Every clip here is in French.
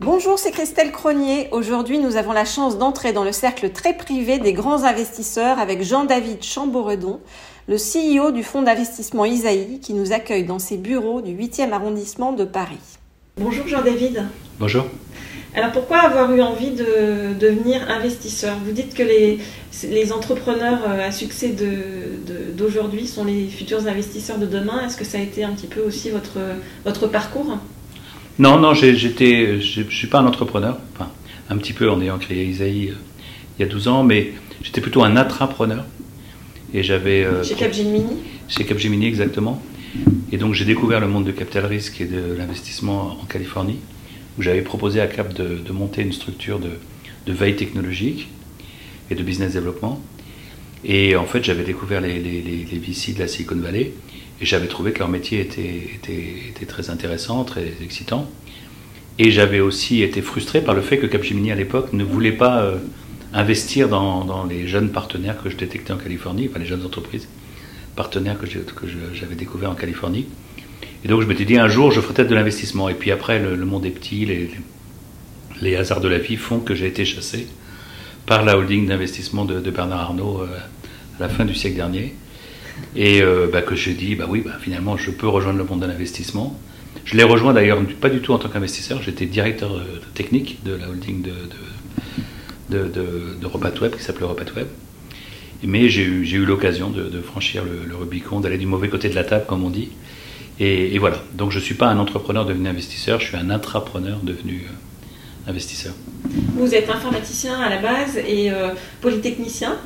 Bonjour, c'est Christelle Cronier. Aujourd'hui, nous avons la chance d'entrer dans le cercle très privé des grands investisseurs avec Jean-David Chamboredon, le CEO du fonds d'investissement Isaïe, qui nous accueille dans ses bureaux du 8e arrondissement de Paris. Bonjour Jean-David. Bonjour. Alors pourquoi avoir eu envie de devenir investisseur? Vous dites que les, les entrepreneurs à succès d'aujourd'hui de, sont les futurs investisseurs de demain. Est-ce que ça a été un petit peu aussi votre, votre parcours? Non, non, j'étais, je ne suis pas un entrepreneur, enfin, un petit peu en ayant créé Isaïe euh, il y a 12 ans, mais j'étais plutôt un intrapreneur. Et j'avais. Euh, chez Capgemini? Chez Capgemini, exactement. Et donc j'ai découvert le monde de capital risque et de l'investissement en Californie, où j'avais proposé à Cap de, monter une structure de, veille technologique et de business développement. Et en fait, j'avais découvert les, les, les, VC de la Silicon Valley et j'avais trouvé que leur métier était, très intéressant, très excitant. Et j'avais aussi été frustré par le fait que Capgemini à l'époque ne voulait pas euh, investir dans, les jeunes partenaires que je détectais en Californie, enfin les jeunes entreprises partenaires que j'avais découverts en Californie. Et donc je m'étais dit un jour je ferai peut-être de l'investissement. Et puis après le, monde est petit, les, les, hasards de la vie font que j'ai été chassé par la holding d'investissement de, Bernard Arnault euh, à la fin du siècle dernier. Et euh, bah, que j'ai dit, bah oui, bah, finalement, je peux rejoindre le monde de l'investissement. Je l'ai rejoint d'ailleurs pas du tout en tant qu'investisseur, j'étais directeur euh, technique de la holding de, de, de, Web, qui s'appelait Web. Mais j'ai eu, eu l'occasion de, franchir le, Rubicon, d'aller du mauvais côté de la table, comme on dit. Et, voilà. Donc je ne suis pas un entrepreneur devenu investisseur, je suis un intrapreneur devenu euh, investisseur. Vous êtes informaticien à la base et polytechnicien.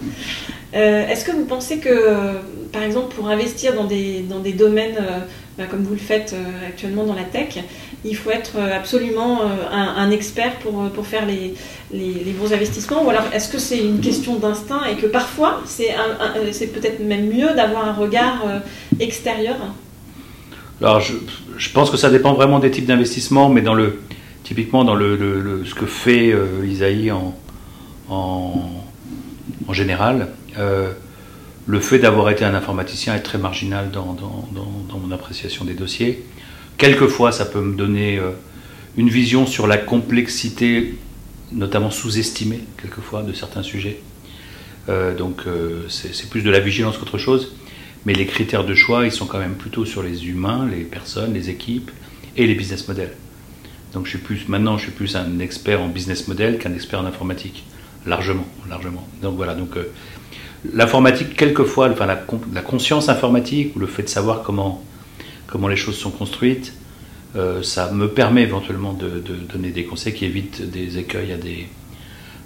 Est-ce que vous pensez que par exemple, pour investir dans des, dans des domaines euh, bah, comme vous le faites euh, actuellement dans la tech, il faut être euh, absolument un, expert pour, pour faire les, les, bons investissements? Ou alors est-ce que c'est une question d'instinct et que parfois c'est, c'est peut-être même mieux d'avoir un regard extérieur? Alors je, je, pense que ça dépend vraiment des types d'investissements, mais dans le, typiquement dans le, ce que fait Isaïe en, en, général le fait d'avoir été un informaticien est très marginal dans, mon appréciation des dossiers. Quelquefois, ça peut me donner euh, une vision sur la complexité, notamment sous-estimée, quelquefois, de certains sujets. Euh, donc, euh, c'est plus de la vigilance qu'autre chose. Mais les critères de choix, ils sont quand même plutôt sur les humains, les personnes, les équipes et les business models. Donc, je suis plus, maintenant, je suis plus un expert en business model qu'un expert en informatique. Largement, largement. Donc, voilà. Donc, L'informatique, quelquefois, enfin, la, conscience informatique ou le fait de savoir comment, comment les choses sont construites, euh, ça me permet éventuellement de, donner des conseils qui évitent des écueils à des,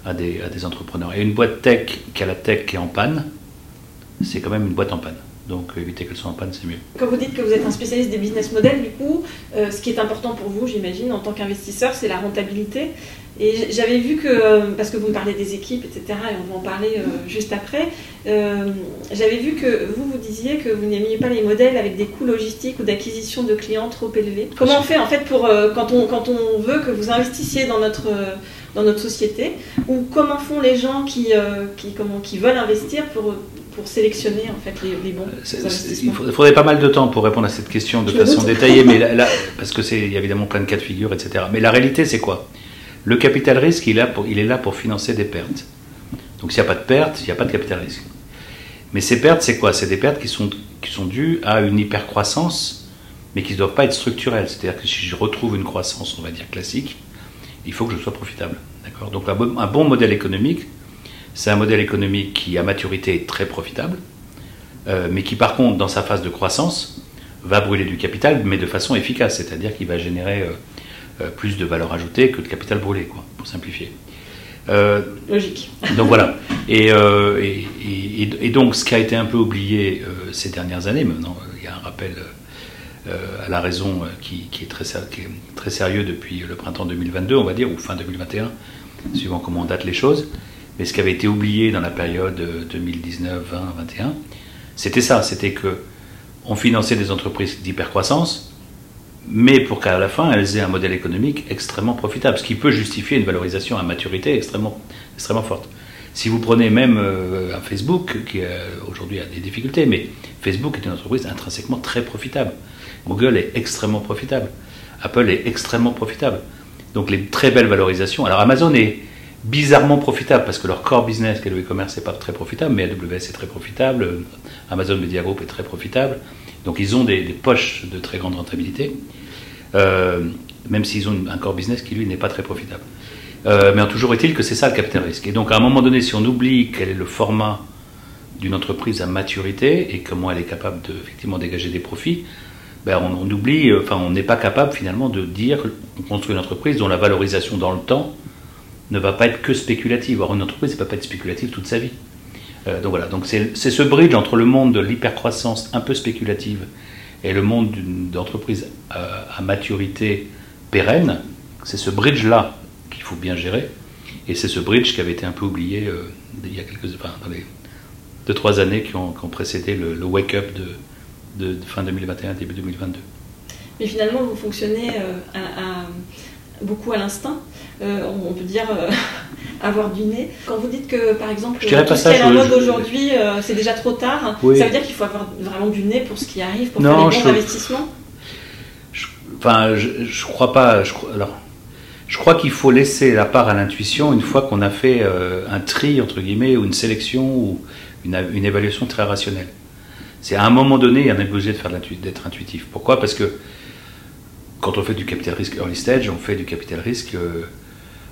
à des, à des entrepreneurs. Et une boîte tech qui a la tech qui est en panne, c'est quand même une boîte en panne. Donc éviter qu'elle soit en panne, c'est mieux. Quand vous dites que vous êtes un spécialiste des business models, du coup, euh, ce qui est important pour vous, j'imagine, en tant qu'investisseur, c'est la rentabilité. Et j'avais vu que, euh, parce que vous me parlez des équipes, etc., et on va en parler euh, juste après, j'avais vu que vous, vous disiez que vous n'aimiez pas les modèles avec des coûts logistiques ou d'acquisition de clients trop élevés. Comment on fait en fait pour, quand, on, quand on veut que vous investissiez dans notre, dans notre société, ou comment font les gens qui, qui, comment, qui veulent investir pour pour sélectionner en fait les, bons investissements Il faudrait pas mal de temps pour répondre à cette question de façon détaillée, mais là, parce que c'est évidemment plein de cas de figure, etc. Mais la réalité, c'est quoi? Le capital risque, il est, là pour, il est là pour financer des pertes. Donc s'il n'y a pas de pertes, il n'y a pas de capital risque. Mais ces pertes, c'est quoi? C'est des pertes qui sont, qui sont dues à une hypercroissance, mais qui ne doivent pas être structurelles. C'est-à-dire que si je retrouve une croissance, on va dire classique, il faut que je sois profitable. D'accord? Donc un bon modèle économique, c'est un modèle économique qui, à maturité, est très profitable, euh, mais qui, par contre, dans sa phase de croissance, va brûler du capital, mais de façon efficace, c'est-à-dire qu'il va générer euh, euh, plus de valeur ajoutée que de capital brûlé, quoi, pour simplifier. Logique. Donc voilà. Et, et, donc, ce qui a été un peu oublié ces dernières années, maintenant, il y a un rappel à la raison qui, est très, qui, est très, sérieux depuis le printemps 2022, on va dire, ou fin 2021, suivant comment on date les choses, mais ce qui avait été oublié dans la période 2019, 20, 21, c'était ça, c'était que on finançait des entreprises d'hypercroissance, mais pour qu'à la fin elles aient un modèle économique extrêmement profitable, ce qui peut justifier une valorisation à maturité extrêmement, extrêmement forte. Si vous prenez même euh, un Facebook, qui aujourd'hui a des difficultés, mais Facebook est une entreprise intrinsèquement très profitable. Google est extrêmement profitable. Apple est extrêmement profitable. Donc les très belles valorisations. Alors Amazon est bizarrement profitable parce que leur core business, qui est le e-commerce, n'est pas très profitable, mais AWS est très profitable, Amazon Media Group est très profitable. Donc ils ont des, poches de très grande rentabilité, euh, même s'ils ont un core business qui lui n'est pas très profitable. Euh, mais toujours est-il que c'est ça le capital risque. Et donc à un moment donné, si on oublie quel est le format d'une entreprise à maturité et comment elle est capable de effectivement dégager des profits, ben on, oublie, euh, enfin on n'est pas capable finalement de dire qu'on construit une entreprise dont la valorisation dans le temps ne va pas être que spéculative. Or une entreprise ne peut pas être spéculative toute sa vie. Euh, donc voilà, donc c'est ce bridge entre le monde de l'hypercroissance un peu spéculative et le monde d'une entreprise à, maturité pérenne. C'est ce bridge-là qu'il faut bien gérer. Et c'est ce bridge qui avait été un peu oublié euh, il y a quelques, dans les deux, trois années qui ont, précédé le, wake-up de, fin 2021, début 2022. Mais finalement, vous fonctionnez euh, beaucoup à l'instinct. On peut dire avoir du nez. Quand vous dites que, par exemple, je tout ce qui est la mode aujourd'hui, euh, c'est déjà trop tard, ça veut dire qu'il faut avoir vraiment du nez pour ce qui arrive, pour faire des bons investissements? Enfin, je, je, crois pas. Je, alors, je crois qu'il faut laisser la part à l'intuition une fois qu'on a fait euh, un tri, entre guillemets, ou une sélection, ou une, une évaluation très rationnelle. C'est à un moment donné, on est obligé de faire d'être intuitif. Pourquoi? Parce que quand on fait du capital risque early stage, on fait du capital risque. Euh,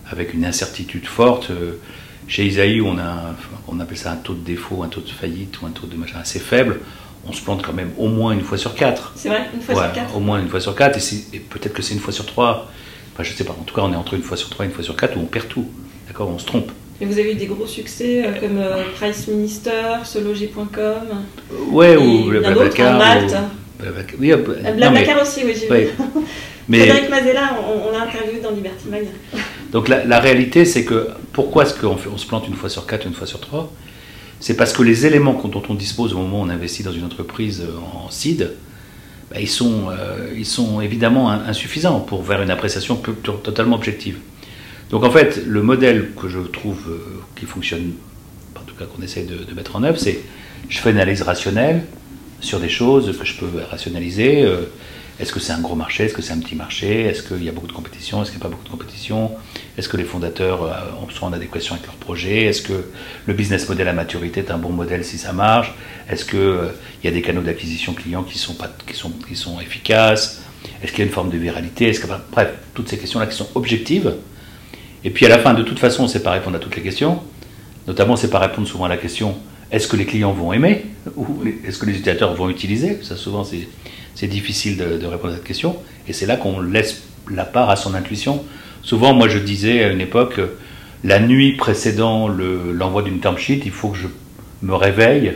avec une incertitude forte. Euh, chez Isaïe, on, a, on appelle ça un taux de défaut, un taux de faillite ou un taux de machin assez faible. On se plante quand même au moins une fois sur quatre. C'est vrai, une fois sur quatre. Au moins une fois sur quatre, et, peut-être que c'est une fois sur trois. Enfin, je sais pas. En tout cas, on est entre une fois sur trois et une fois sur quatre où on perd tout. D'accord On se trompe. Et vous avez eu des gros succès euh, comme euh, Price Minister, Sologer.com Ouais, ou Blablacar. Oui, Blablacar aussi, oui, j'ai vu. Mais... Frédéric Mazella, on, on l'a interviewé dans Liberty Mag. Donc la, réalité, c'est que pourquoi est-ce qu'on on se plante une fois sur quatre, une fois sur trois? C'est parce que les éléments dont on dispose au moment où on investit dans une entreprise euh, en seed, bah, ils, sont, euh, ils sont évidemment insuffisants pour faire une appréciation totalement objective. Donc en fait, le modèle que je trouve euh, qui fonctionne, en tout cas qu'on essaie de, mettre en œuvre, c'est je fais une analyse rationnelle sur des choses que je peux rationaliser. Est-ce que c'est un gros marché? Est-ce que c'est un petit marché? Est-ce qu'il y a beaucoup de compétition? Est-ce qu'il n'y a pas beaucoup de compétition? Est-ce que les fondateurs euh, sont en adéquation avec leur projet Est-ce que le business model à maturité est un bon modèle si ça marche? Est-ce qu'il euh, y a des canaux d'acquisition clients qui sont, pas, qui sont, qui sont efficaces? Est-ce qu'il y a une forme de viralité? Est-ce Bref, toutes ces questions-là qui sont objectives. Et puis à la fin, de toute façon, c'est pas répondre à toutes les questions. Notamment, c'est pas répondre souvent à la question est-ce que les clients vont aimer ou est-ce que les utilisateurs vont utiliser? Ça, souvent, c'est difficile de, répondre à cette question. Et c'est là qu'on laisse la part à son intuition. Souvent, moi, je disais à une époque, la nuit précédant l'envoi d'une term sheet, il faut que je me réveille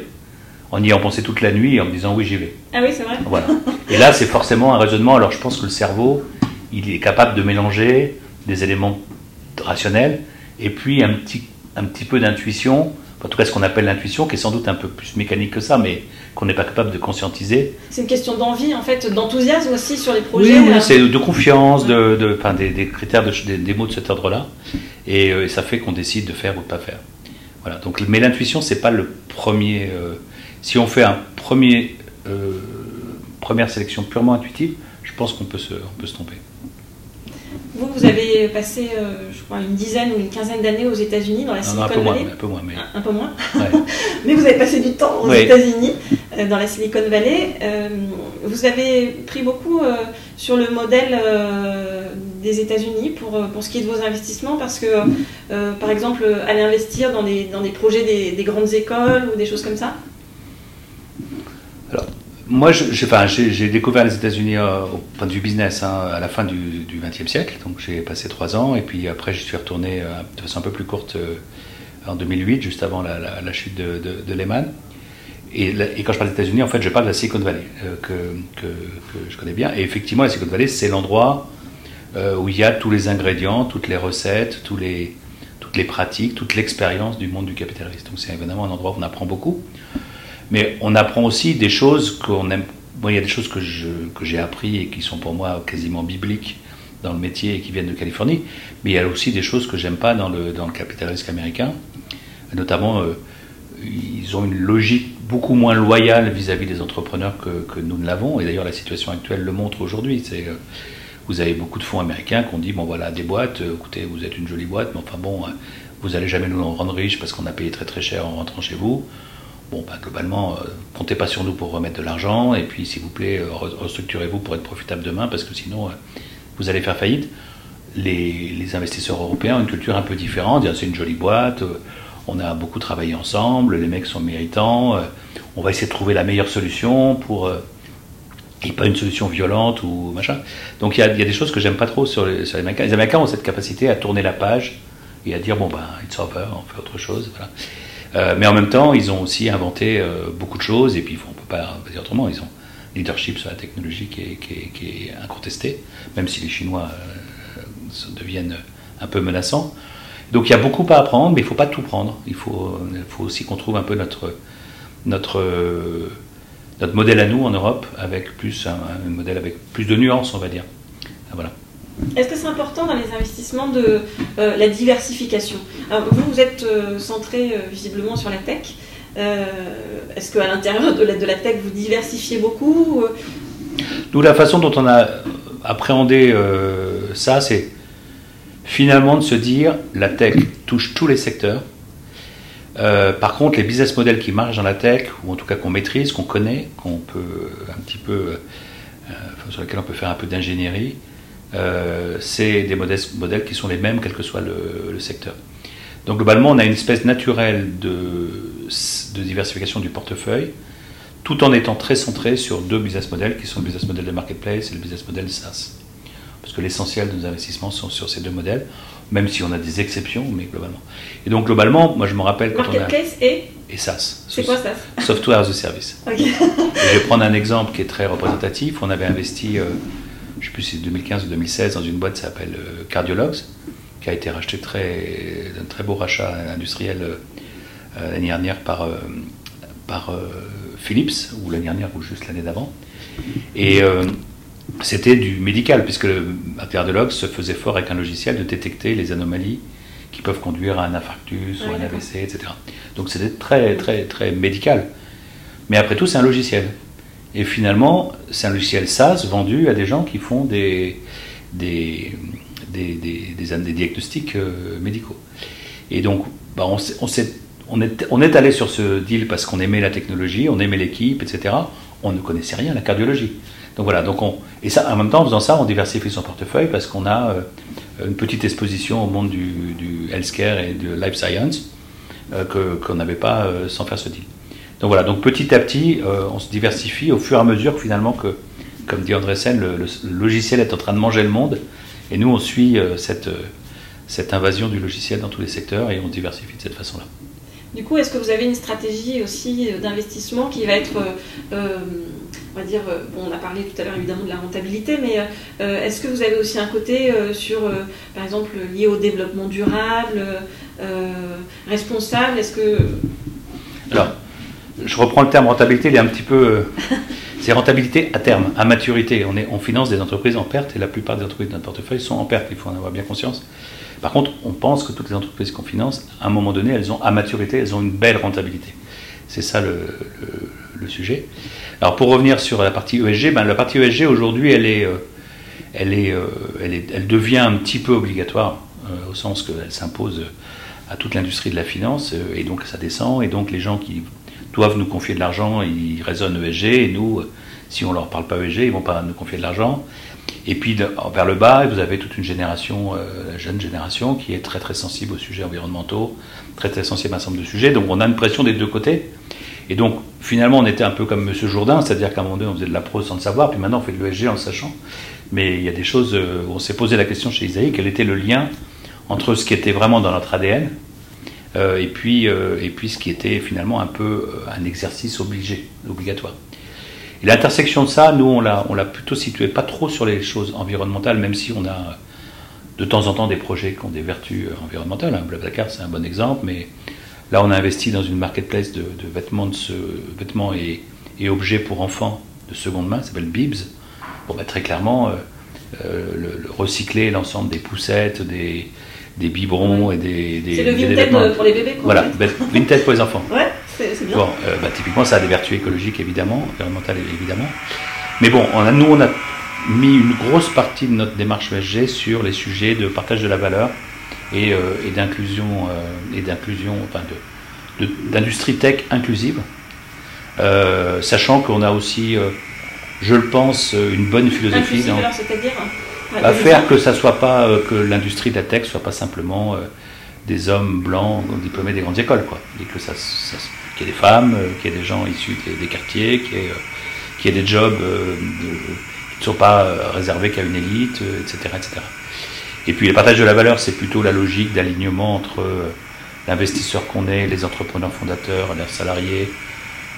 en y ayant pensé toute la nuit et en me disant oui, j'y vais. Ah oui, c'est vrai. Voilà. Et là, c'est forcément un raisonnement. Alors, je pense que le cerveau, il est capable de mélanger des éléments rationnels et puis un petit, un petit peu d'intuition en tout cas ce qu'on appelle l'intuition, qui est sans doute un peu plus mécanique que ça, mais qu'on n'est pas capable de conscientiser. C'est une question d'envie, en fait, d'enthousiasme aussi sur les projets. Oui, oui c'est de confiance, de, de enfin, des, critères, de, des, mots de cet ordre-là, euh, et, ça fait qu'on décide de faire ou de pas faire. Voilà. Donc, mais l'intuition, c'est pas le premier. Euh, si on fait un premier, euh, première sélection purement intuitive, je pense qu'on peut se, on peut se tromper. Vous, vous avez passé, euh, je crois, une dizaine ou une quinzaine d'années aux États-unis, dans la Silicon Valley. un peu moins, mais... Un, peu moins. mais vous avez passé du temps aux États-Unis, euh, dans la Silicon Valley. Euh, vous avez pris beaucoup sur le modèle des États-Unis pour, pour ce qui est de vos investissements, parce que, par exemple, aller investir dans des, dans des projets des, des grandes écoles ou des choses comme ça? Moi, j'ai découvert les États-Unis euh, au point de vue business hein, à la fin du XXe siècle. Donc, j'ai passé trois ans et puis après, je suis retourné euh, de façon un peu plus courte euh, en 2008, juste avant la, chute de, Lehman. Et, quand je parle des États-Unis, en fait, je parle de la Silicon Valley que, je connais bien. Et effectivement, la Silicon Valley, c'est l'endroit où il y a tous les ingrédients, toutes les recettes, toutes les pratiques, toute l'expérience du monde du capitalisme. Donc, c'est évidemment un endroit où on apprend beaucoup. Mais on apprend aussi des choses qu'on aime. Bon, il y a des choses que, j'ai appris et qui sont pour moi quasiment bibliques dans le métier et qui viennent de Californie, mais il y a aussi des choses que j'aime pas dans le, dans le capitalisme américain. Notamment, euh, ils ont une logique beaucoup moins loyale vis-à-vis des entrepreneurs que, nous ne l'avons. Et d'ailleurs, la situation actuelle le montre aujourd'hui. C'est, euh, vous avez beaucoup de fonds américains qui ont dit bon voilà des boîtes, écoutez vous êtes une jolie boîte, mais enfin bon vous allez jamais nous rendre riches parce qu'on a payé très très cher en rentrant chez vous. Bon, bah, globalement, comptez pas sur nous pour remettre de l'argent, et puis s'il vous plaît, restructurez-vous pour être profitable demain, parce que sinon, vous allez faire faillite. Les, les, investisseurs européens ont une culture un peu différente, c'est une jolie boîte, on a beaucoup travaillé ensemble, les mecs sont méritants, euh, on va essayer de trouver la meilleure solution pour. Euh, et pas une solution violente ou machin. Donc il y a, des choses que j'aime pas trop sur les, Américains. Les Américains ont cette capacité à tourner la page et à dire bon ben it's over, on fait autre chose. Euh, mais en même temps, ils ont aussi inventé beaucoup de choses et puis on peut pas dire autrement. Ils ont leadership sur la technologie qui est, qui est incontesté, même si les Chinois deviennent un peu menaçants. Donc il y a beaucoup à apprendre, mais il ne faut pas tout prendre. Il faut, aussi qu'on trouve un peu notre modèle à nous en Europe, avec plus un, modèle avec plus de nuances, on va dire. Voilà. Est-ce que c'est important dans les investissements de euh, la diversification Vous, vous êtes euh, centré euh, visiblement sur la tech. Est-ce qu'à l'intérieur de la, tech, vous diversifiez beaucoup Nous, la façon dont on a appréhendé ça, c'est finalement de se dire la tech touche tous les secteurs. Par contre, les business models qui marchent dans la tech, ou en tout cas qu'on maîtrise, qu'on connaît, qu'on peut un petit peu, sur lesquels on peut faire un peu d'ingénierie, euh, c'est des modèles, modèles, qui sont les mêmes quel que soit le, secteur. Donc globalement, on a une espèce naturelle de, de, diversification du portefeuille, tout en étant très centré sur deux business models qui sont le business model de marketplace et le business model SaaS parce que l'essentiel de nos investissements sont sur ces deux modèles, même si on a des exceptions, mais globalement. Et donc globalement, moi je me rappelle quand Marketplace on a... et et SaaS. C'est quoi SaaS? Software as a Service. je vais prendre un exemple qui est très représentatif. On avait investi, euh, je ne sais plus si c'est 2015 ou 2016, dans une boîte qui s'appelle euh, Cardiologs, qui a été racheté très, d'un très beau rachat industriel euh, l'année dernière par, par Philips, ou l'année dernière, ou juste l'année d'avant. Et c'était du médical, puisque le cardiologue se faisait fort avec un logiciel de détecter les anomalies qui peuvent conduire à un infarctus ou un AVC, etc. Donc c'était très, très, très médical. Mais après tout, c'est un logiciel. Et finalement, c'est un logiciel SaaS vendu à des gens qui font des, des, des, des, diagnostics euh, médicaux. Et donc, bah, on, on, on, est, on est allé sur ce deal parce qu'on aimait la technologie, on aimait l'équipe, etc. On ne connaissait rien à la cardiologie. Donc voilà, donc on, et ça, en même temps, en faisant ça, on diversifie son portefeuille parce qu'on a euh, une petite exposition au monde du, du, healthcare et de life science euh, qu'on n'avait pas euh, sans faire ce deal. Donc voilà, donc petit à petit, on se diversifie au fur et à mesure finalement que, comme dit André Sen, le, logiciel est en train de manger le monde et nous on suit cette, cette invasion du logiciel dans tous les secteurs et on diversifie de cette façon-là. Du coup, est-ce que vous avez une stratégie aussi d'investissement qui va être on va dire, euh, bon, on a parlé tout à l'heure évidemment de la rentabilité, mais euh, est-ce que vous avez aussi un côté euh, sur, par exemple, lié au développement durable, responsable? Est-ce que. Alors, je reprends le terme rentabilité, il est un petit peu. C'est rentabilité à terme, à maturité. On, finance des entreprises en perte et la plupart des entreprises de notre portefeuille sont en perte, il faut en avoir bien conscience. Par contre, on pense que toutes les entreprises qu'on finance, à un moment donné, elles ont à maturité, elles ont une belle rentabilité. C'est ça le, sujet. Alors pour revenir sur la partie ESG, ben, la partie ESG aujourd'hui, elle est, euh, elle, est, euh, elle, est, elle devient un petit peu obligatoire euh, au sens qu'elle s'impose à toute l'industrie de la finance et donc ça descend et donc les gens qui doivent nous confier de l'argent, ils raisonnent ESG et nous, si on leur parle pas ESG, ils vont pas nous confier de l'argent. Et puis vers le bas, vous avez toute une génération, la jeune génération, qui est très très sensible aux sujets environnementaux, très très sensible à un certain nombre de sujets. Donc on a une pression des deux côtés. Et donc, finalement, on était un peu comme M. Jourdain, c'est-à-dire qu'à un moment donné, on faisait de la prose sans le savoir, puis maintenant, on fait de l'ESG en le sachant. Mais il y a des choses euh, on s'est posé la question chez Isaïe, quel était le lien entre ce qui était vraiment dans notre ADN euh, et, puis, euh, et puis ce qui était finalement un peu un exercice obligé, obligatoire. Et l'intersection de ça, nous, on l'a, on l'a plutôt situé pas trop sur les choses environnementales, même si on a de temps en temps des projets qui ont des vertus environnementales. Hein. Blablacar, c'est un bon exemple, mais Là, on a investi dans une marketplace de, vêtements, de ce, vêtements et, objets pour enfants de seconde main, ça s'appelle Bibs. Bon, bah, très clairement, euh, euh, le, recycler l'ensemble des poussettes, des, des biberons et des. c'est le vintage pour les bébés, quoi. Voilà, vintage pour les enfants. Ouais, c'est bien. Bon, euh, bah, typiquement, ça a des vertus écologiques, évidemment, environnementales, évidemment. Mais bon, on a, nous, on a mis une grosse partie de notre démarche ESG sur les sujets de partage de la valeur et, d'inclusion, et d'inclusion, enfin d'industrie tech inclusive, sachant qu'on a aussi je le pense, une bonne philosophie. C'est-à-dire à faire que ça soit pas que l'industrie de la tech soit pas simplement des hommes blancs diplômés des grandes écoles, quoi. Et que qu'il y ait des femmes, euh, qu'il y ait des gens issus des, quartiers, qu'il y, ait, euh, des jobs euh, qui ne sont pas réservés qu'à une élite, etc., etc. Et puis le partage de la valeur, c'est plutôt la logique d'alignement entre l'investisseur qu'on est, les entrepreneurs fondateurs, leurs salariés,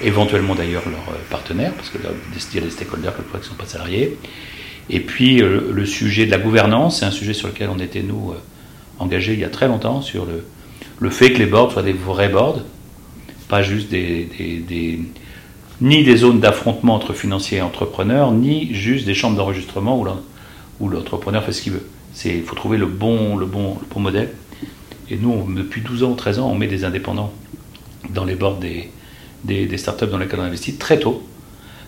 éventuellement d'ailleurs leurs partenaires, parce que y a des stakeholders qui ne sont pas salariés. Et puis le sujet de la gouvernance, c'est un sujet sur lequel on était, nous, engagé il y a très longtemps sur le, le fait que les boards soient des vrais boards, pas juste des, des, ni des zones d'affrontement entre financiers et entrepreneurs, ni juste des chambres d'enregistrement où, l'entrepreneur fait ce qu'il veut. Il faut trouver le bon, le, bon, le bon modèle. Et nous, depuis 12 ans, 13 ans, on met des indépendants dans les boards des, des, des startups dans lesquelles on investit très tôt,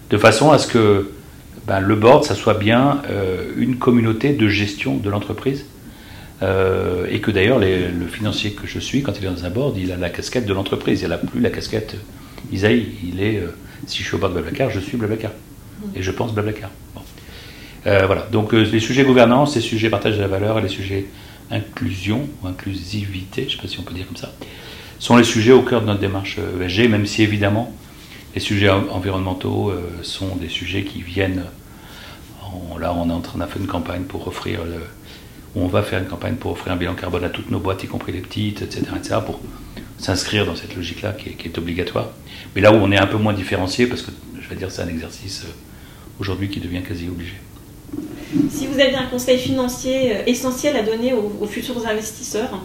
de façon à ce que ben, le board, ça soit bien euh, une communauté de gestion de l'entreprise euh, et que d'ailleurs, le financier que je suis, quand il est dans un board, il a la casquette de l'entreprise, il n'a plus la casquette Isaïe. Il est, euh, si je suis au bord de Blablacar, je suis Blablacar. Et je pense Blablacar. Euh, voilà, donc les sujets gouvernance, les sujets partage de la valeur et les sujets inclusion ou inclusivité, je ne sais pas si on peut dire comme ça, sont les sujets au cœur de notre démarche ESG, même si évidemment les sujets environnementaux sont des sujets qui viennent. là, on est en train de faire une campagne pour offrir le, on va faire une campagne pour offrir un bilan carbone à toutes nos boîtes, y compris les petites, etc., etc., pour s'inscrire dans cette logique-là qui, est obligatoire. Mais là où on est un peu moins différencié, parce que je vais dire c'est un exercice euh, aujourd'hui qui devient quasi obligé. Si vous aviez un conseil financier euh, essentiel à donner aux, futurs investisseurs,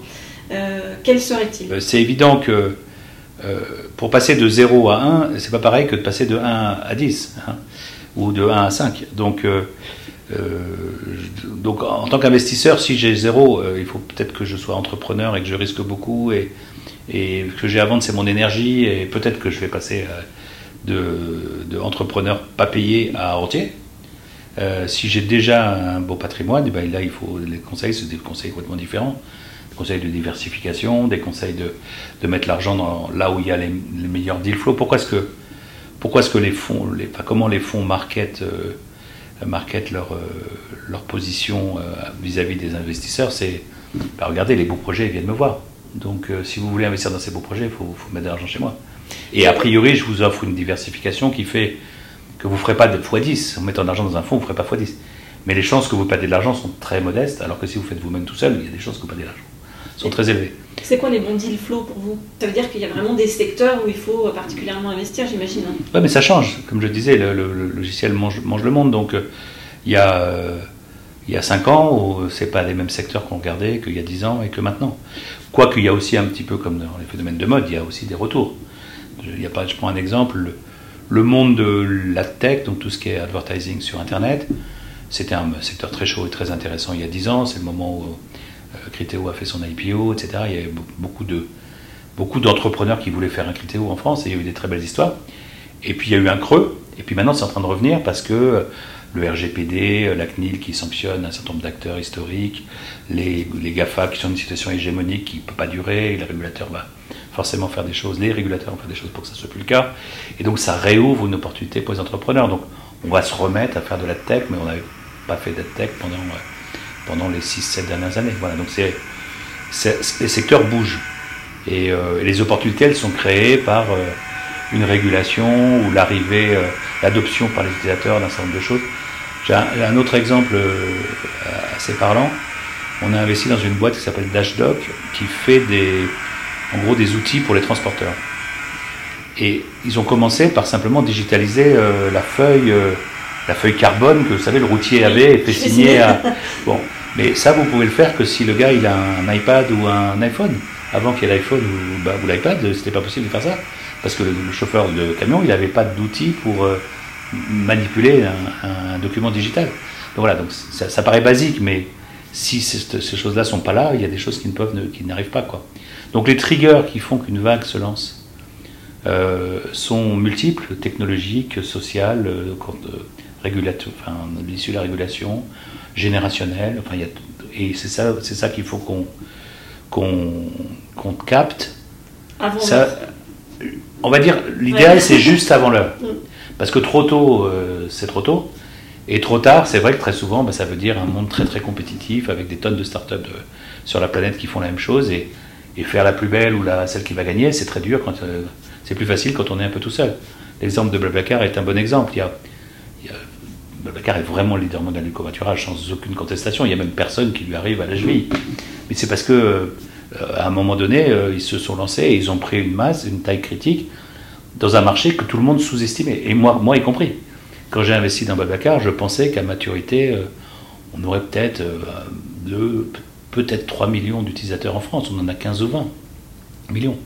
euh, quel serait-il? C'est évident que pour passer de 0 à 1, c'est pas pareil que de passer de 1 à 10 hein, ou de 1 à 5. Donc euh, donc en tant qu'investisseur, si j'ai zéro, euh, il faut peut-être que je sois entrepreneur et que je risque beaucoup et, et que j'ai à vendre c'est mon énergie et peut-être que je vais passer euh, de, de, entrepreneur pas payé à rentier. si j'ai déjà un beau patrimoine, et eh ben là il faut les conseils, c'est des conseils complètement différents, conseils de diversification, des conseils de, de mettre l'argent là où il y a les, meilleurs deal flow. Pourquoi est-ce que pourquoi est-ce que les fonds, les, comment les fonds market market leur, euh, leur position euh, vis-à-vis des investisseurs, c'est bah, regardez, les beaux projets viennent me voir. Donc euh, si vous voulez investir dans ces beaux projets, il faut, faut, mettre de l'argent chez moi. Et a priori, je vous offre une diversification qui fait que vous ne ferez pas de x10. En mettant de l'argent dans un fonds, vous ne ferez pas x10. Mais les chances que vous perdez de l'argent sont très modestes, alors que si vous faites vous-même tout seul, il y a des chances que vous perdez de l'argent. Sont très élevées. C'est quoi les bons deal flow pour vous? Ça veut dire qu'il y a vraiment des secteurs où il faut particulièrement investir, j'imagine. Hein? Oui, mais ça change. Comme je disais, le, logiciel mange, mange, le monde. Donc, euh, il y a, euh, il y a 5 ans, où c'est pas les mêmes secteurs qu'on regardait qu'il y a 10 ans et que maintenant. Quoique, il y a aussi un petit peu comme dans les phénomènes de mode, il y a aussi des retours. Il y a pas, je prends un exemple. Le, monde de la tech, donc tout ce qui est advertising sur Internet, c'était un secteur très chaud et très intéressant il y a 10 ans. C'est le moment où Criteo a fait son IPO, etc. Il y avait beaucoup de beaucoup d'entrepreneurs qui voulaient faire un Criteo en France et il y a eu des très belles histoires. Et puis il y a eu un creux, et puis maintenant c'est en train de revenir parce que euh, le RGPD, euh, la CNIL qui sanctionne un certain nombre d'acteurs historiques, les, les, GAFA qui sont dans une situation hégémonique qui ne peut pas durer, le régulateur va forcément faire des choses, les régulateurs vont faire des choses pour que ça ne soit plus le cas. Et donc ça réouvre une opportunité pour les entrepreneurs. Donc on va se remettre à faire de la tech, mais on n'avait pas fait de tech pendant pendant les 6-7 dernières années. Voilà, donc c'est, les secteurs bougent. Euh, et, les opportunités, elles sont créées par euh, une régulation ou l'arrivée, euh, l'adoption par les utilisateurs d'un certain nombre de choses. J'ai un, autre exemple assez parlant. On a investi dans une boîte qui s'appelle Dashdoc, qui fait des, en gros des outils pour les transporteurs. Et ils ont commencé par simplement digitaliser la feuille la feuille carbone que vous savez le routier avait et fait signer à. Bon, mais ça vous pouvez le faire que si le gars il a un iPad ou un iPhone. Avant qu'il y ait l'iPhone ou, bah, ou l'iPad, c'était pas possible de faire ça parce que le, chauffeur de camion il n'avait pas d'outils pour euh, manipuler un, document digital. Donc voilà, donc ça, paraît basique, mais si ces choses-là sont pas là, il y a des choses qui ne peuvent, qui n'arrivent pas quoi. Donc les triggers qui font qu'une vague se lance euh, sont multiples, technologiques, sociales, euh, enfin, l'issue de la régulation, générationnelle. Enfin, il y a, et c'est ça, c'est ça qu'il faut qu'on qu'on capte. Avant ça, on va dire, l'idéal c'est juste avant l'heure. Mm. Parce que trop tôt, euh, c'est trop tôt. Et trop tard, c'est vrai que très souvent, bah, ça veut dire un monde très très compétitif avec des tonnes de startups de, sur la planète qui font la même chose. Et, et faire la plus belle ou la, celle qui va gagner, c'est très dur. quand euh, C'est plus facile quand on est un peu tout seul. L'exemple de Blablacar est un bon exemple. Il y a Blablacar est vraiment le leader mondial du covoiturage sans aucune contestation. Il n'y a même personne qui lui arrive à la cheville. Mais c'est parce que euh, à un moment donné, ils se sont lancés et ils ont pris une masse, une taille critique dans un marché que tout le monde sous-estimait, et moi, moi y compris. Quand j'ai investi dans Babacar, je pensais qu'à maturité, euh, on aurait peut-être euh, peut-être 3 millions d'utilisateurs en France. On en a 15 ou 20 millions.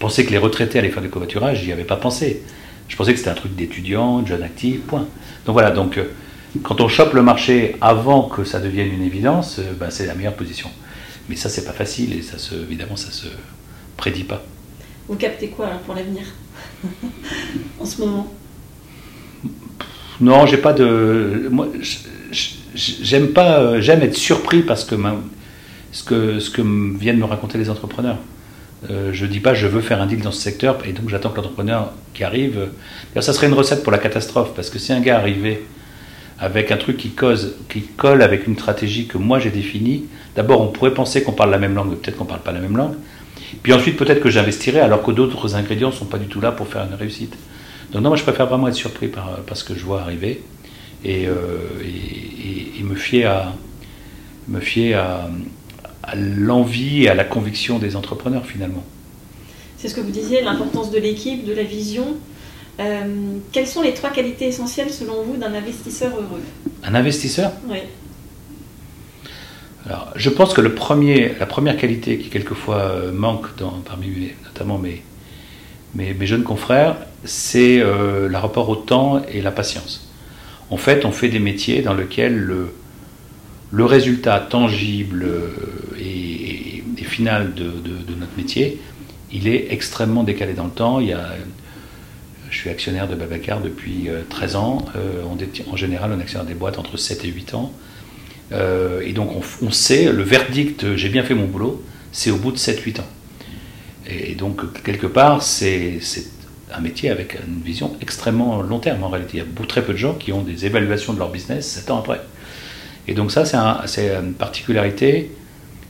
Je que les retraités allaient faire du covoiturage, j'y avais pas pensé. Je pensais que c'était un truc d'étudiants, de jeunes actifs, point. Donc voilà, donc euh, quand on chope le marché avant que ça devienne une évidence, ben, c'est la meilleure position. Mais ça, c'est pas facile et ça se, évidemment, ça se prédit pas. Vous captez quoi alors pour l'avenir en ce moment? Non, j'ai pas de. Moi, j'aime pas. Euh, j'aime être surpris parce que ce que ce que viennent me raconter les entrepreneurs. Euh, je dis pas je veux faire un deal dans ce secteur et donc j'attends que l'entrepreneur qui arrive. Euh, ça serait une recette pour la catastrophe parce que si un gars arrivait avec un truc qui cause, qui colle avec une stratégie que moi j'ai définie, d'abord on pourrait penser qu'on parle la même langue, mais peut-être qu'on parle pas la même langue. Puis ensuite, peut-être que j'investirai alors que d'autres ingrédients ne sont pas du tout là pour faire une réussite. Donc non, moi je préfère vraiment être surpris par, ce que je vois arriver et, euh, me fier à, me fier à, l'envie et à la conviction des entrepreneurs finalement. C'est ce que vous disiez, l'importance de l'équipe, de la vision. Euh, quelles sont les trois qualités essentielles selon vous d'un investisseur heureux? Un investisseur? Oui je pense que le premier, la première qualité qui quelquefois euh, manque parmi notamment mes, mes, jeunes confrères, c'est euh, le rapport au temps et la patience. En fait, on fait des métiers dans lesquels le, le résultat tangible euh, final de, notre métier, il est extrêmement décalé dans le temps. Il y a, je suis actionnaire de Babacar depuis 13 ans. on en général, on actionnaire des boîtes entre 7 et 8 ans. Euh, et donc on, sait, le verdict, j'ai bien fait mon boulot, c'est au bout de 7-8 ans. Et donc quelque part, c'est un métier avec une vision extrêmement long terme en réalité. Il y a très peu de gens qui ont des évaluations de leur business 7 ans après. Et donc ça, c'est une particularité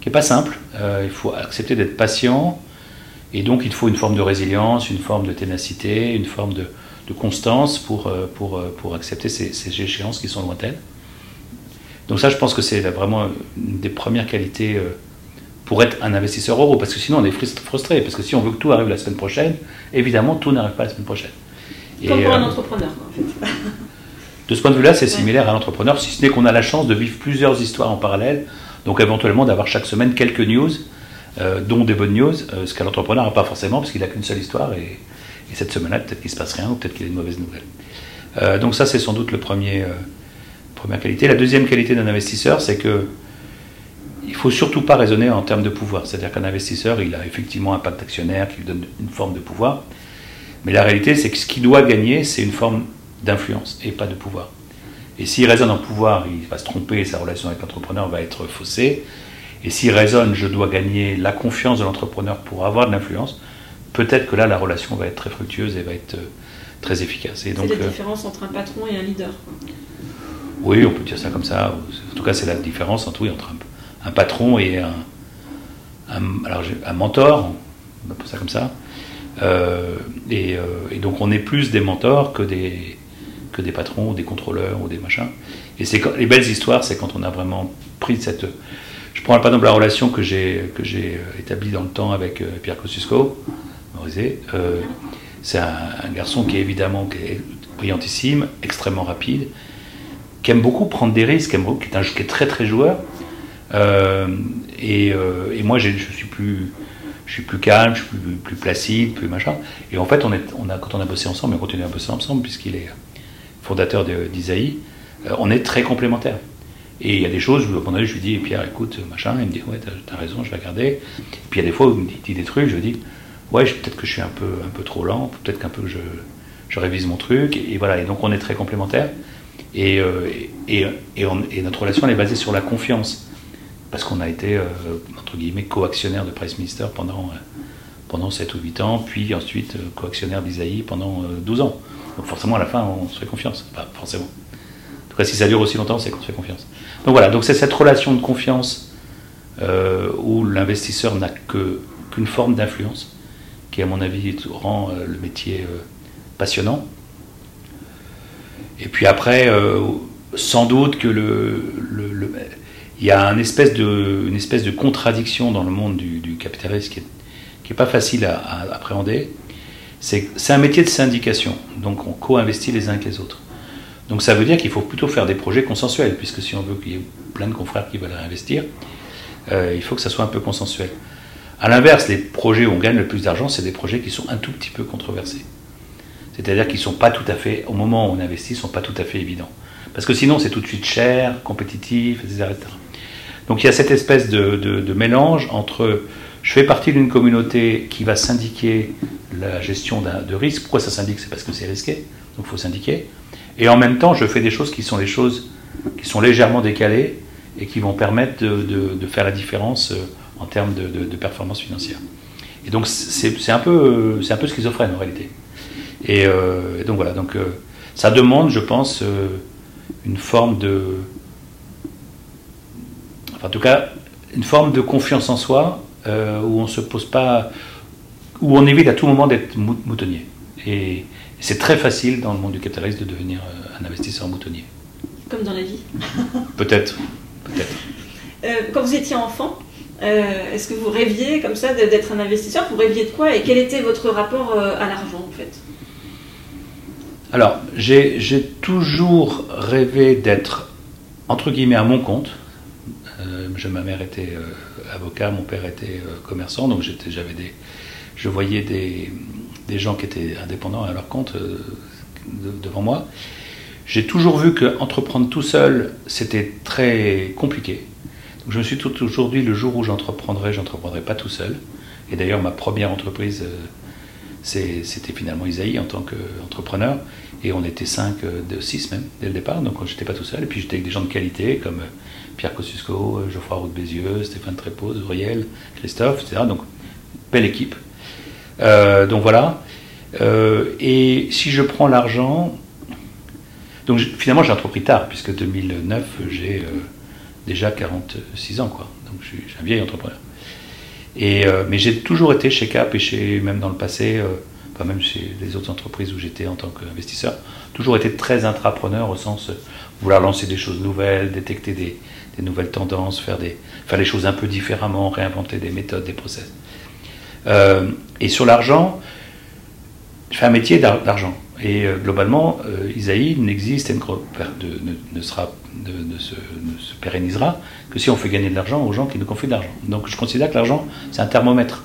qui n'est pas simple. Euh, il faut accepter d'être patient. Et donc il faut une forme de résilience, une forme de ténacité, une forme de, constance pour, euh, pour, pour accepter ces, ces échéances qui sont lointaines. Donc ça, je pense que c'est vraiment une des premières qualités euh, pour être un investisseur euro, parce que sinon on est frustré, parce que si on veut que tout arrive la semaine prochaine, évidemment tout n'arrive pas la semaine prochaine. Comme pour un euh, entrepreneur, en fait. De ce point de vue-là, c'est similaire à l'entrepreneur, si ce n'est qu'on a la chance de vivre plusieurs histoires en parallèle, donc éventuellement d'avoir chaque semaine quelques news, euh, dont des bonnes news, ce qu'un entrepreneur n'a pas forcément, parce qu'il n'a qu'une seule histoire, et, cette semaine-là, peut-être qu'il ne se passe rien, ou peut-être qu'il a une mauvaise nouvelle. donc ça, c'est sans doute le premier, Première qualité. La deuxième qualité d'un investisseur, c'est que il faut surtout pas raisonner en termes de pouvoir. C'est-à-dire qu'un investisseur, il a effectivement un pacte actionnaire qui lui donne une forme de pouvoir. Mais la réalité, c'est que ce qu'il doit gagner, c'est une forme d'influence et pas de pouvoir. Et s'il raisonne en pouvoir, il va se tromper et sa relation avec l'entrepreneur va être faussée. Et s'il raisonne, je dois gagner la confiance de l'entrepreneur pour avoir de l'influence, peut-être que là, la relation va être très fructueuse et va être euh, très efficace. C'est la euh, différence entre un patron et un leader. Oui, on peut dire ça comme ça. En tout cas, c'est la différence entre, entre un, patron et un, alors un mentor, on appelle ça comme ça. Euh, euh, et, donc on est plus des mentors que des, des patrons ou des contrôleurs ou des machins. Et c'est les belles histoires, c'est quand on a vraiment pris cette. Je prends par exemple la relation que j'ai que j'ai établie dans le temps avec euh, Pierre Kosciusko, c'est un, garçon qui est évidemment qui est brillantissime, extrêmement rapide, qui aime beaucoup prendre des risques, qui, est, un, qui est très très joueur. Euh, euh, et, moi, je suis plus, calme, je suis plus, placide, plus machin. Et en fait, quand on a bossé ensemble, on continue à bosser ensemble puisqu'il est fondateur d'Isaïe, euh, on est très complémentaires. Et il y a des choses où, je lui dis, Pierre, écoute, machin, il me dit, ouais, t'as as raison, je vais regarder. Et puis il y a des fois où il me dit, des trucs, je lui dis, ouais, peut-être que je suis un peu, un peu trop lent, peut-être qu'un peu je, je révise mon truc. Et voilà, et donc on est très complémentaires. Et, et, et, notre relation elle est basée sur la confiance. Parce qu'on a été, entre guillemets, co-actionnaire de Price Minister pendant, pendant 7 ou 8 ans, puis ensuite co-actionnaire d'Isaïe pendant 12 ans. Donc forcément, à la fin, on se fait confiance. Pas forcément. En tout cas, si ça dure aussi longtemps, c'est qu'on se fait confiance. Donc voilà, donc c'est cette relation de confiance euh, où l'investisseur n'a qu'une forme d'influence, qui à mon avis rend euh, le métier euh, passionnant. Et puis après, sans doute que le, il y a une espèce, de, contradiction dans le monde du, capitalisme qui n'est pas facile à appréhender. C'est un métier de syndication, donc on co-investit les uns avec les autres. Donc ça veut dire qu'il faut plutôt faire des projets consensuels, puisque si on veut qu'il y ait plein de confrères qui veulent investir, euh, il faut que ça soit un peu consensuel. A l'inverse, les projets où on gagne le plus d'argent, c'est des projets qui sont un tout petit peu controversés. C'est-à-dire qu'ils ne sont pas tout à fait, au moment où on investit, sont pas tout à fait évidents. Parce que sinon, c'est tout de suite cher, compétitif, etc. Donc il y a cette espèce de, mélange entre je fais partie d'une communauté qui va syndiquer la gestion de risque. Pourquoi ça syndique C'est parce que c'est risqué, donc il faut syndiquer. Et en même temps, je fais des choses qui sont des choses qui sont légèrement décalées et qui vont permettre de, faire la différence euh, en termes de, performance financière. Et donc c'est un, peu, un peu schizophrène en réalité. Et, euh, donc voilà, donc, euh, ça demande, je pense, une forme de... Enfin, en tout cas, une forme de confiance en soi où on se pose pas... où on évite à tout moment d'être moutonnier. Et, c'est très facile dans le monde du capitalisme de devenir un investisseur moutonnier. Comme dans la vie. Peut-être. Euh, quand vous étiez enfant, euh, est-ce que vous rêviez comme ça d'être un investisseur? Vous rêviez de quoi? Et quel était votre rapport euh, à l'argent en fait? Alors, j'ai toujours rêvé d'être entre guillemets à mon compte. ma mère était avocat, mon père était commerçant, donc j'avais des, je voyais des, gens qui étaient indépendants à leur compte devant moi. J'ai toujours vu qu'entreprendre tout seul, c'était très compliqué. Je me suis tout aujourd'hui, le jour où j'entreprendrai, j'entreprendrai pas tout seul. Et d'ailleurs, ma première entreprise, euh, c'était finalement Isaïe en tant qu'entrepreneur. Et on était 5, 6 euh, même, dès le départ. Donc j'étais pas tout seul. Et puis j'étais avec des gens de qualité comme euh, Pierre Kosciusko, Geoffroy Roux Bézieux, Stéphane Trépeau, Uriel, Christophe, etc. Donc, belle équipe. Donc voilà. et si je prends l'argent, donc finalement, j'ai entrepris tard, puisque 2009, j'ai euh, déjà 46 ans, quoi. Donc je suis, un vieil entrepreneur. Et, euh, mais j'ai toujours été chez Cap et chez, même dans le passé, euh, pas même chez les autres entreprises où j'étais en tant qu'investisseur, toujours été très intrapreneur au sens vouloir lancer des choses nouvelles, détecter des, nouvelles tendances, faire, des, faire les choses un peu différemment, réinventer des méthodes, des process. Et sur l'argent, je fais un métier d'argent. Et euh, globalement, euh, Isaïe n'existe et ne, sera, ne, se, pérennisera que si on fait gagner de l'argent aux gens qui nous confient de l'argent. Donc je considère que l'argent, c'est un thermomètre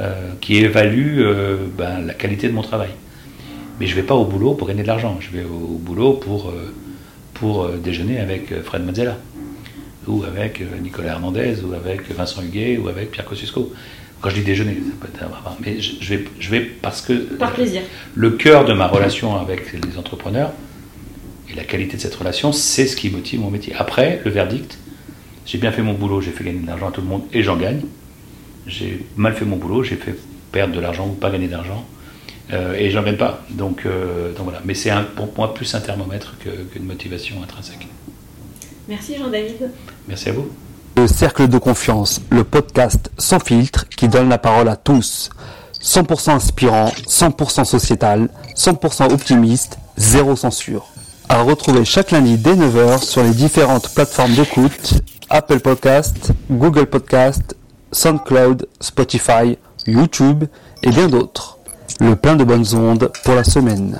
euh, qui évalue ben, la qualité de mon travail. Mais je ne vais pas au boulot pour gagner de l'argent, je vais au, boulot pour, pour déjeuner avec Fred Mazzella, ou avec Nicolas Hernandez, ou avec Vincent Huguet, ou avec Pierre Kosciusko. Quand je dis déjeuner, ça peut être un mais je, vais, je vais parce que Par plaisir. le cœur de ma relation avec les entrepreneurs et la qualité de cette relation, c'est ce qui motive mon métier. Après, le verdict, j'ai bien fait mon boulot, j'ai fait gagner de l'argent à tout le monde et j'en gagne. J'ai mal fait mon boulot, j'ai fait perdre de l'argent ou pas gagner d'argent euh, et j'en gagne pas. Donc, euh, donc voilà. Mais c'est pour moi plus un thermomètre qu'une motivation intrinsèque. Merci Jean-David. Merci à vous. Le Cercle de Confiance, le podcast sans filtre qui donne la parole à tous. 100% inspirant, 100% sociétal, 100% optimiste, zéro censure. À retrouver chaque lundi dès 9h sur les différentes plateformes d'écoute, Apple Podcast, Google Podcast, SoundCloud, Spotify, YouTube et bien d'autres. Le plein de bonnes ondes pour la semaine.